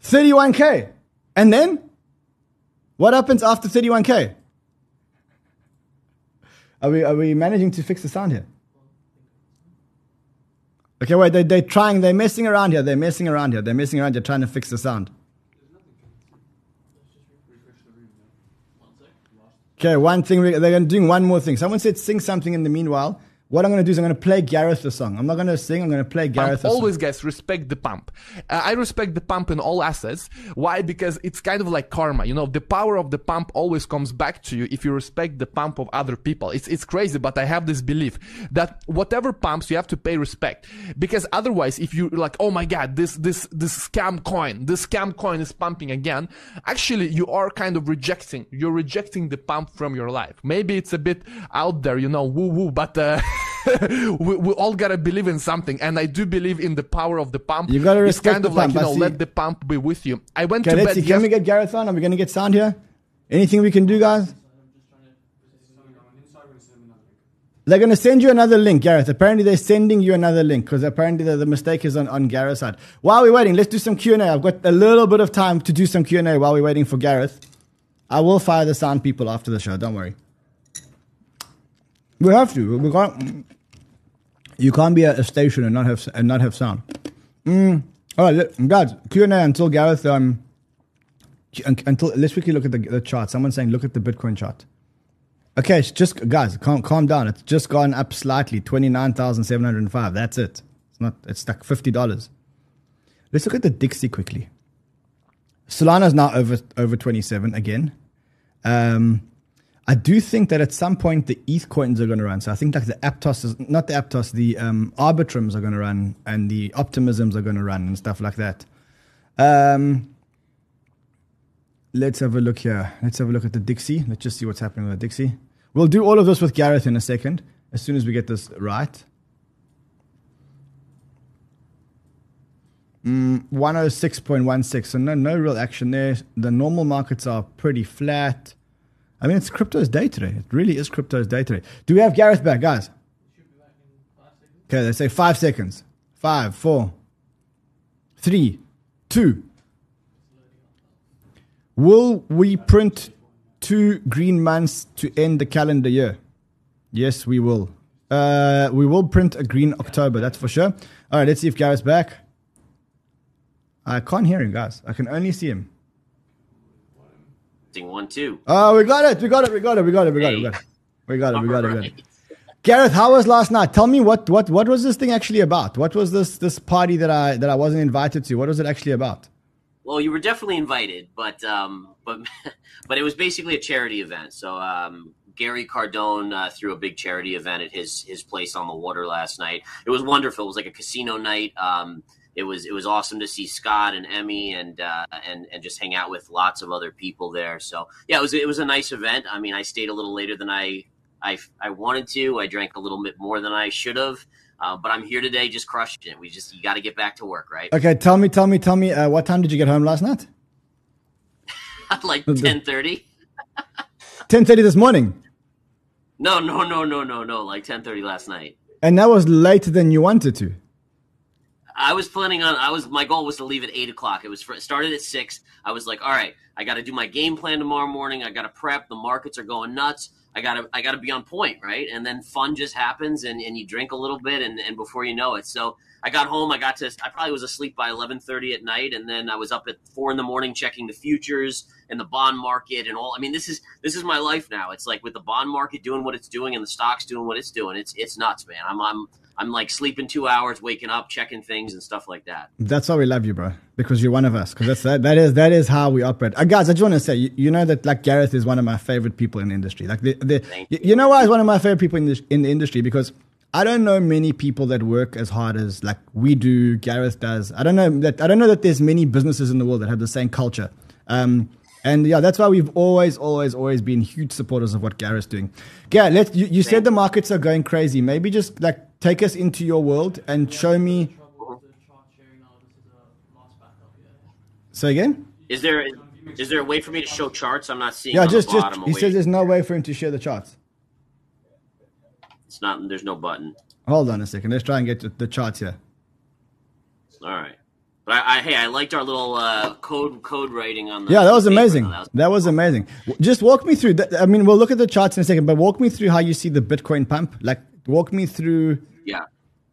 Thirty-one k, and then what happens after thirty-one k? Are we are we managing to fix the sound here? Okay, wait. They they're trying. They're messing around here. They're messing around here. They're messing around here, trying to fix the sound. Okay, one thing we, they're doing one more thing. Someone said sing something in the meanwhile. What I'm going to do is I'm going to play Gareth the song. I'm not going to sing. I'm going to play Gareth. pump. song. Always, guys, respect the pump. Uh, I respect the pump in all assets. Why? Because it's kind of like karma. You know, the power of the pump always comes back to you if you respect the pump of other people. It's it's crazy, but I have this belief that whatever pumps, you have to pay respect. Because otherwise, if you're like, oh my god, this this this scam coin, this scam coin is pumping again. Actually, you are kind of rejecting. You're rejecting the pump from your life. Maybe it's a bit out there, you know, woo woo, but. Uh, we, we all gotta believe in something, and I do believe in the power of the pump. You gotta It's respect kind the of like pump. you know, let the pump be with you. I went to bed. Can we get Gareth on? Are we to get sound here? Anything we can do, guys? They're going to send you another link, Gareth. Apparently, they're sending you another link because apparently the, the mistake is on, on Gareth's side. While we're waiting, let's do some Q&A. I've got a little bit of time to do some Q&A while we're waiting for Gareth. I will fire the sound people after the show. Don't worry. We have to. We can't. You can't be at a station and not have and not have sound. Mm. All right, guys. Q and A until Gareth. Um, until let's quickly look at the, the chart. Someone's saying look at the Bitcoin chart. Okay, it's just guys, calm, calm down. It's just gone up slightly, twenty nine thousand seven hundred and five. That's it. It's not. It's like fifty dollars. Let's look at the Dixie quickly. Solana's now over over 27 again. Um, I do think that at some point the ETH coins are going to run. So I think like the Aptos, is, not the Aptos, the um, Arbitrums are going to run, and the Optimisms are going to run, and stuff like that. Um, let's have a look here. Let's have a look at the Dixie. Let's just see what's happening with the Dixie. We'll do all of this with Gareth in a second, as soon as we get this right. Mm, 106.16. So no, no real action there. The normal markets are pretty flat. I mean, it's crypto's day today. It really is crypto's day today. Do we have Gareth back, guys? Okay, let's say five seconds. Five, four, three, two. Will we print two green months to end the calendar year? Yes, we will. Uh, we will print a green October, that's for sure. All right, let's see if Gareth's back. I can't hear him, guys. I can only see him. One, two. Oh, we got it. We got it. We got it. We got it. We got it. We got it. We got it. We got it. We got it. Gareth, how was last night? Tell me what what what was this thing actually about? What was this this party that I that I wasn't invited to? What was it actually about? Well, you were definitely invited, but um, but but it was basically a charity event. So um, Gary Cardone uh, threw a big charity event at his his place on the water last night. It was wonderful. It was like a casino night. Um, it was it was awesome to see Scott and Emmy and uh, and and just hang out with lots of other people there. So yeah, it was it was a nice event. I mean, I stayed a little later than I I, I wanted to. I drank a little bit more than I should have. Uh, but I'm here today, just crushing it. We just you got to get back to work, right? Okay, tell me, tell me, tell me. Uh, what time did you get home last night? like ten thirty. Ten thirty this morning, No, no, no, no, no, no. Like ten thirty last night. and that was later than you wanted to. I was planning on. I was my goal was to leave at eight o'clock. It was for, it started at six. I was like, all right, I got to do my game plan tomorrow morning. I got to prep. The markets are going nuts. I gotta I gotta be on point, right? And then fun just happens, and, and you drink a little bit, and, and before you know it, so I got home. I got to I probably was asleep by eleven thirty at night, and then I was up at four in the morning checking the futures and the bond market and all. I mean, this is this is my life now. It's like with the bond market doing what it's doing and the stocks doing what it's doing. It's it's nuts, man. I'm I'm I'm like sleeping two hours, waking up, checking things and stuff like that. That's why we love you, bro. Because you're one of us. Because that's that, that is that is how we operate. Uh, guys, I just want to say, you, you know that like Gareth is one of my favorite people in the industry. Like the, the you. you. know why he's one of my favorite people in the in the industry because I don't know many people that work as hard as like we do. Gareth does. I don't know that I don't know that there's many businesses in the world that have the same culture. Um, and yeah, that's why we've always, always, always been huge supporters of what Gareth's doing. Gareth, let's, you, you said the markets are going crazy. Maybe just like take us into your world and show me. Say again? Is there is there a way for me to show charts? I'm not seeing. Yeah, just the just bottom he says there's no way for him to share the charts. It's not. There's no button. Hold on a second. Let's try and get the charts here. All right. But I, I hey, I liked our little uh, code code writing on the. Yeah, that was amazing. That was- That was amazing. Just walk me through. That. I mean, we'll look at the charts in a second, but walk me through how you see the Bitcoin pump. Like, walk me through. Yeah.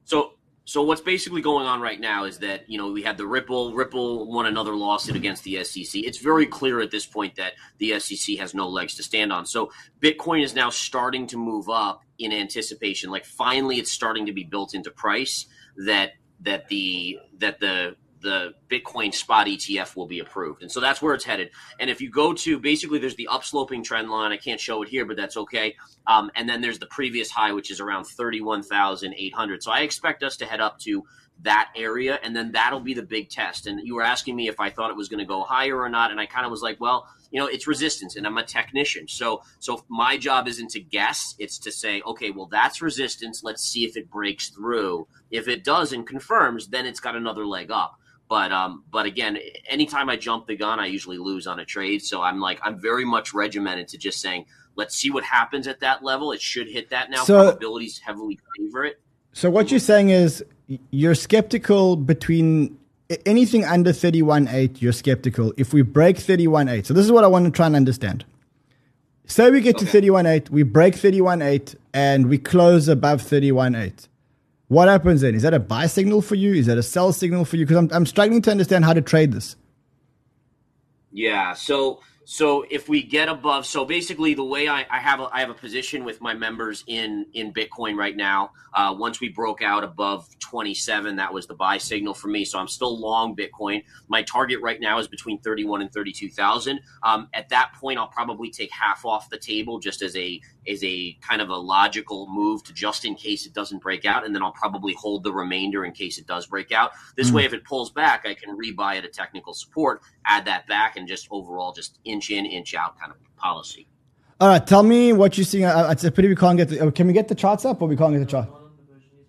So so what's basically going on right now is that you know we had the Ripple Ripple won another lawsuit against the SEC. It's very clear at this point that the SEC has no legs to stand on. So Bitcoin is now starting to move up in anticipation. Like finally, it's starting to be built into price that that the that the the Bitcoin spot ETF will be approved. And so that's where it's headed. And if you go to basically, there's the upsloping trend line. I can't show it here, but that's okay. Um, and then there's the previous high, which is around 31,800. So I expect us to head up to that area, and then that'll be the big test. And you were asking me if I thought it was going to go higher or not, and I kind of was like, well, you know, it's resistance, and I'm a technician, so so my job isn't to guess; it's to say, okay, well, that's resistance. Let's see if it breaks through. If it does and confirms, then it's got another leg up. But um, but again, anytime I jump the gun, I usually lose on a trade. So I'm like, I'm very much regimented to just saying, let's see what happens at that level. It should hit that now. So- Probabilities heavily favor it. So what you're saying is you're skeptical between anything under 31.8, you're skeptical. If we break 31.8, so this is what I want to try and understand. Say we get to 31.8, we break 31.8, and we close above 31.8. What happens then? Is that a buy signal for you? Is that a sell signal for you? Because I'm, I'm struggling to understand how to trade this. Yeah. So So if we get above, so basically the way I, I have a, I have a position with my members in in Bitcoin right now. Uh, once we broke out above 27, that was the buy signal for me. So I'm still long Bitcoin. My target right now is between 31 and 32,000. Um, at that point, I'll probably take half off the table just as a as a kind of a logical move to just in case it doesn't break out, and then I'll probably hold the remainder in case it does break out. This way, if it pulls back, I can rebuy at a technical support, add that back, and just overall just inch in, inch out kind of policy. All right, tell me what you're seeing. Uh, it's a pity we can't get. The, uh, can we get the charts up, or we can't get the chart?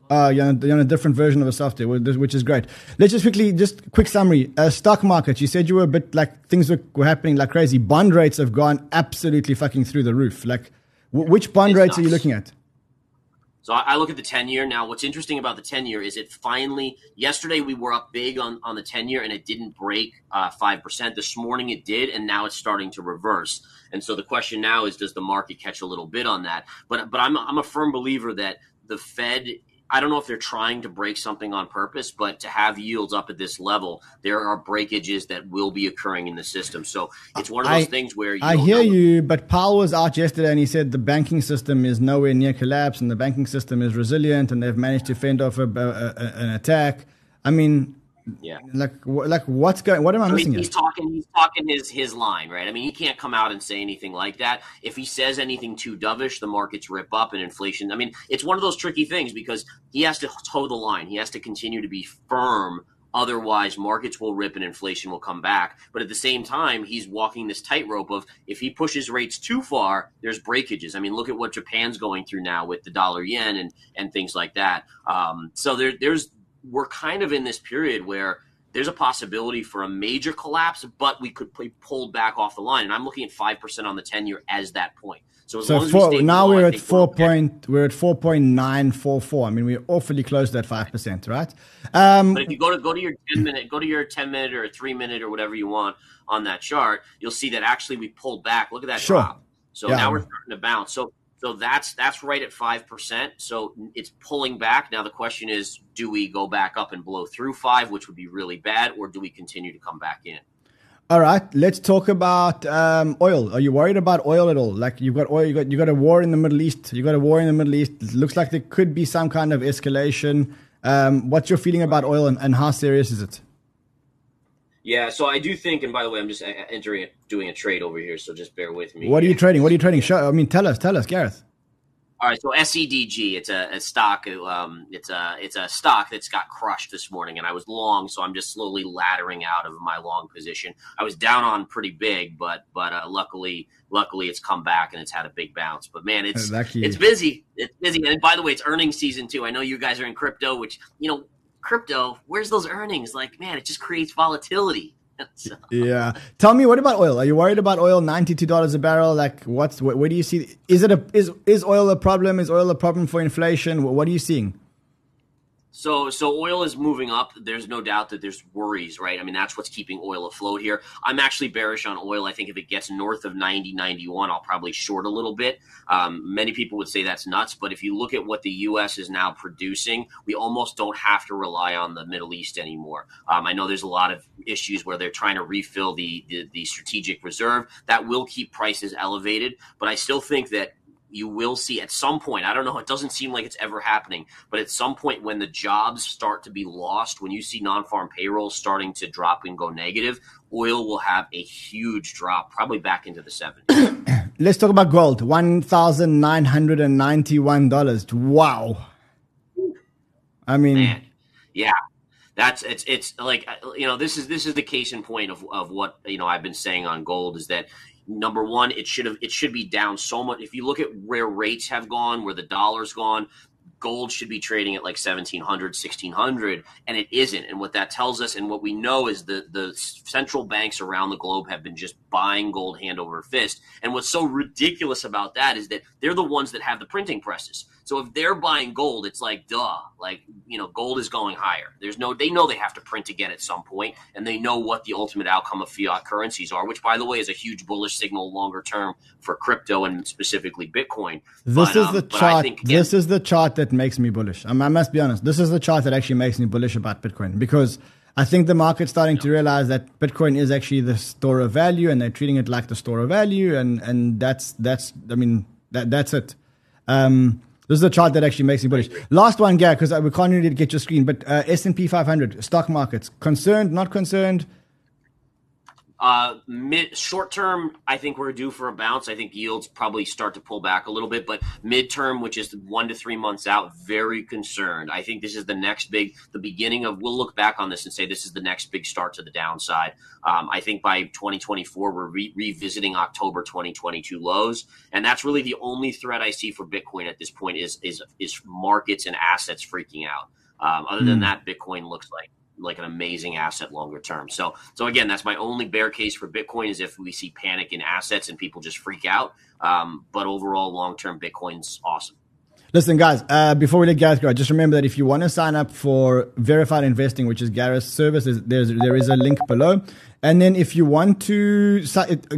Uh, you're on, you're on a different version of the software, which is great. Let's just quickly, just quick summary. Uh, stock market. You said you were a bit like things were, were happening like crazy. Bond rates have gone absolutely fucking through the roof. Like, w- which bond It's rates are you looking at? So I I look at the 10 year. Now, what's interesting about the 10 year is it finally, yesterday we were up big on, on the 10 year and it didn't break uh, 5%. This morning it did, and now it's starting to reverse. And so the question now is does the market catch a little bit on that? But, but I'm, I'm a firm believer that the Fed. I don't know if they're trying to break something on purpose, but to have yields up at this level, there are breakages that will be occurring in the system. So it's one of those I- things where you I hear you, but Powell was out yesterday and he said the banking system is nowhere near collapse and the banking system is resilient and they've managed to fend off a, a, a- an attack. I mean, Yeah. like, like what's going? What am I So missing he's, he's talking. He's talking his his line, right? I mean, he can't come out and say anything like that. If he says anything too dovish, the markets rip up and inflation. I mean, it's one of those tricky things because he has to toe the line. He has to continue to be firm. Otherwise, markets will rip and inflation will come back. But at the same time, he's walking this tightrope of if he pushes rates too far, there's breakages. I mean, look at what Japan's going through now with the dollar yen and and things like that. Um, so there, there's we're kind of in this period where there's a possibility for a major collapse, but we could be pulled back off the line. And I'm looking at five percent on the ten year as that point. So as long So as we stay now we're at four okay. point. We're at four point nine four four. I mean, we're awfully close to that five percent, right? Um, But if you go to go to your ten minute, go to your ten minute or three minute or whatever you want on that chart, you'll see that actually we pulled back. Look at that Sure. drop. So Yeah. now we're starting to bounce. So so that's that's right at five percent. So it's pulling back. Now the question is, do we go back up and blow through five, which would be really bad, or do we continue to come back in? All right, let's talk about um, oil. Are you worried about oil at all? Like you've got oil, you got you got a war in the Middle East. You got a war in the Middle East. It looks like there could be some kind of escalation. Um, what's your feeling about oil, and, and how serious is it? Yeah, so I do think, and by the way, I'm just entering, a, doing a trade over here, so just bear with me. What are you trading? What are you trading? Show, I mean, tell us, tell us, Gareth. All right, so SEDG, it's a, a stock. Um, it's a it's a stock that's got crushed this morning, and I was long, so I'm just slowly laddering out of my long position. I was down on pretty big, but but uh, luckily luckily it's come back and it's had a big bounce. But man, it's Lucky. it's busy. It's busy, and by the way, it's earnings season too. I know you guys are in crypto, which you know crypto. Where's those earnings? Like man, it just creates volatility. So- Yeah. Tell me, what about oil? Are you worried about oil? Ninety-two dollars a barrel. Like, what's where, where do you see? Is it a is is oil a problem? Is oil a problem for inflation? What, what are you seeing? So, so oil is moving up. There's no doubt that there's worries, right? I mean, that's what's keeping oil afloat here. I'm actually bearish on oil. I think if it gets north of 90, 91, I'll probably short a little bit. Um, many people would say that's nuts, but if you look at what the U.S. is now producing, we almost don't have to rely on the Middle East anymore. Um, I know there's a lot of issues where they're trying to refill the, the the strategic reserve. That will keep prices elevated, but I still think that you will see at some point. I don't know. It doesn't seem like it's ever happening, but at some point when the jobs start to be lost, when you see non-farm payrolls starting to drop and go negative, oil will have a huge drop, probably back into the 70s. Let's talk about gold. One thousand nine hundred and ninety-one dollars. Wow. I mean, Man, yeah, that's it's it's like uh, you know this is this is the case in point of of what you know I've been saying on gold is that number one it should have it should be down so much. If you look at where rates have gone, where the dollar's gone. Gold should be trading at like 1700, 1600, and it isn't. And what that tells us, and what we know, is the the central banks around the globe have been just buying gold hand over fist. And what's so ridiculous about that is that they're the ones that have the printing presses. So if they're buying gold, it's like duh, like you know, gold is going higher. There's no, they know they have to print again at some point, and they know what the ultimate outcome of fiat currencies are, which by the way is a huge bullish signal longer term for crypto and specifically Bitcoin. this But, is um, the chart. think, again, this is the chart that makes me bullish. I, I must be honest. This is the chart that actually makes me bullish about Bitcoin because I think the market's starting to realize that Bitcoin is actually the store of value, and they're treating it like the store of value, and and that's that's I mean that that's it. Um, this is a chart that actually makes me bullish. Last one, Gary, because we can't really get your screen, but uh, S and P 500 stock markets concerned, not concerned. Uh, mid short term, I think we're due for a bounce. I think yields probably start to pull back a little bit, but midterm, which is one to three months out, very concerned. I think this is the next big, the beginning of. We'll look back on this and say this is the next big start to the downside. Um, I think by 2024, we're re- revisiting October 2022 lows, and that's really the only threat I see for Bitcoin at this point is is is markets and assets freaking out. Um, other than that, Bitcoin looks like like an amazing asset longer term. So so again, that's my only bear case for Bitcoin is if we see panic in assets and people just freak out. Um, but overall, long term, Bitcoin's awesome. Listen, guys, uh, before we let Gareth go, just remember that if you want to sign up for Verified Investing, which is Gareth's service, there's, there's, there is a link below. And then if you want to,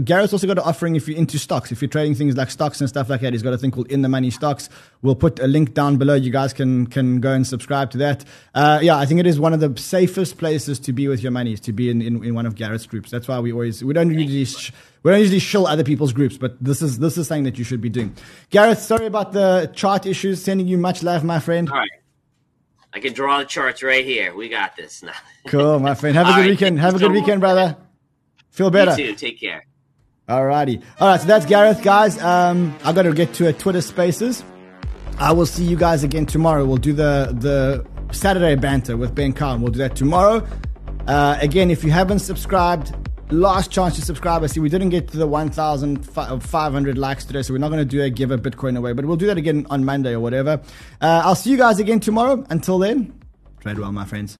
Gareth's also got an offering if you're into stocks. If you're trading things like stocks and stuff like that, he's got a thing called In the Money Stocks. We'll put a link down below. You guys can can go and subscribe to that. Uh, yeah, I think it is one of the safest places to be with your money is to be in, in, in one of Gareth's groups. That's why we always we don't usually sh- we don't usually shill other people's groups, but this is this is something that you should be doing. Gareth, sorry about the chart issues. Sending you much love, my friend. All right. I can draw the charts right here. We got this now. Cool, my friend. Have a All good right, weekend. Have a good weekend, brother. Feel better. You too. Take care. Alrighty. All right, so that's Gareth, guys. Um, I got to get to a Twitter Spaces. I will see you guys again tomorrow. We'll do the the Saturday banter with Ben Khan. We'll do that tomorrow. Uh, again, if you haven't subscribed, last chance to subscribe. I see we didn't get to the 1,500 likes today, so we're not going to do a give a Bitcoin away, but we'll do that again on Monday or whatever. Uh, I'll see you guys again tomorrow. Until then, trade well, my friends.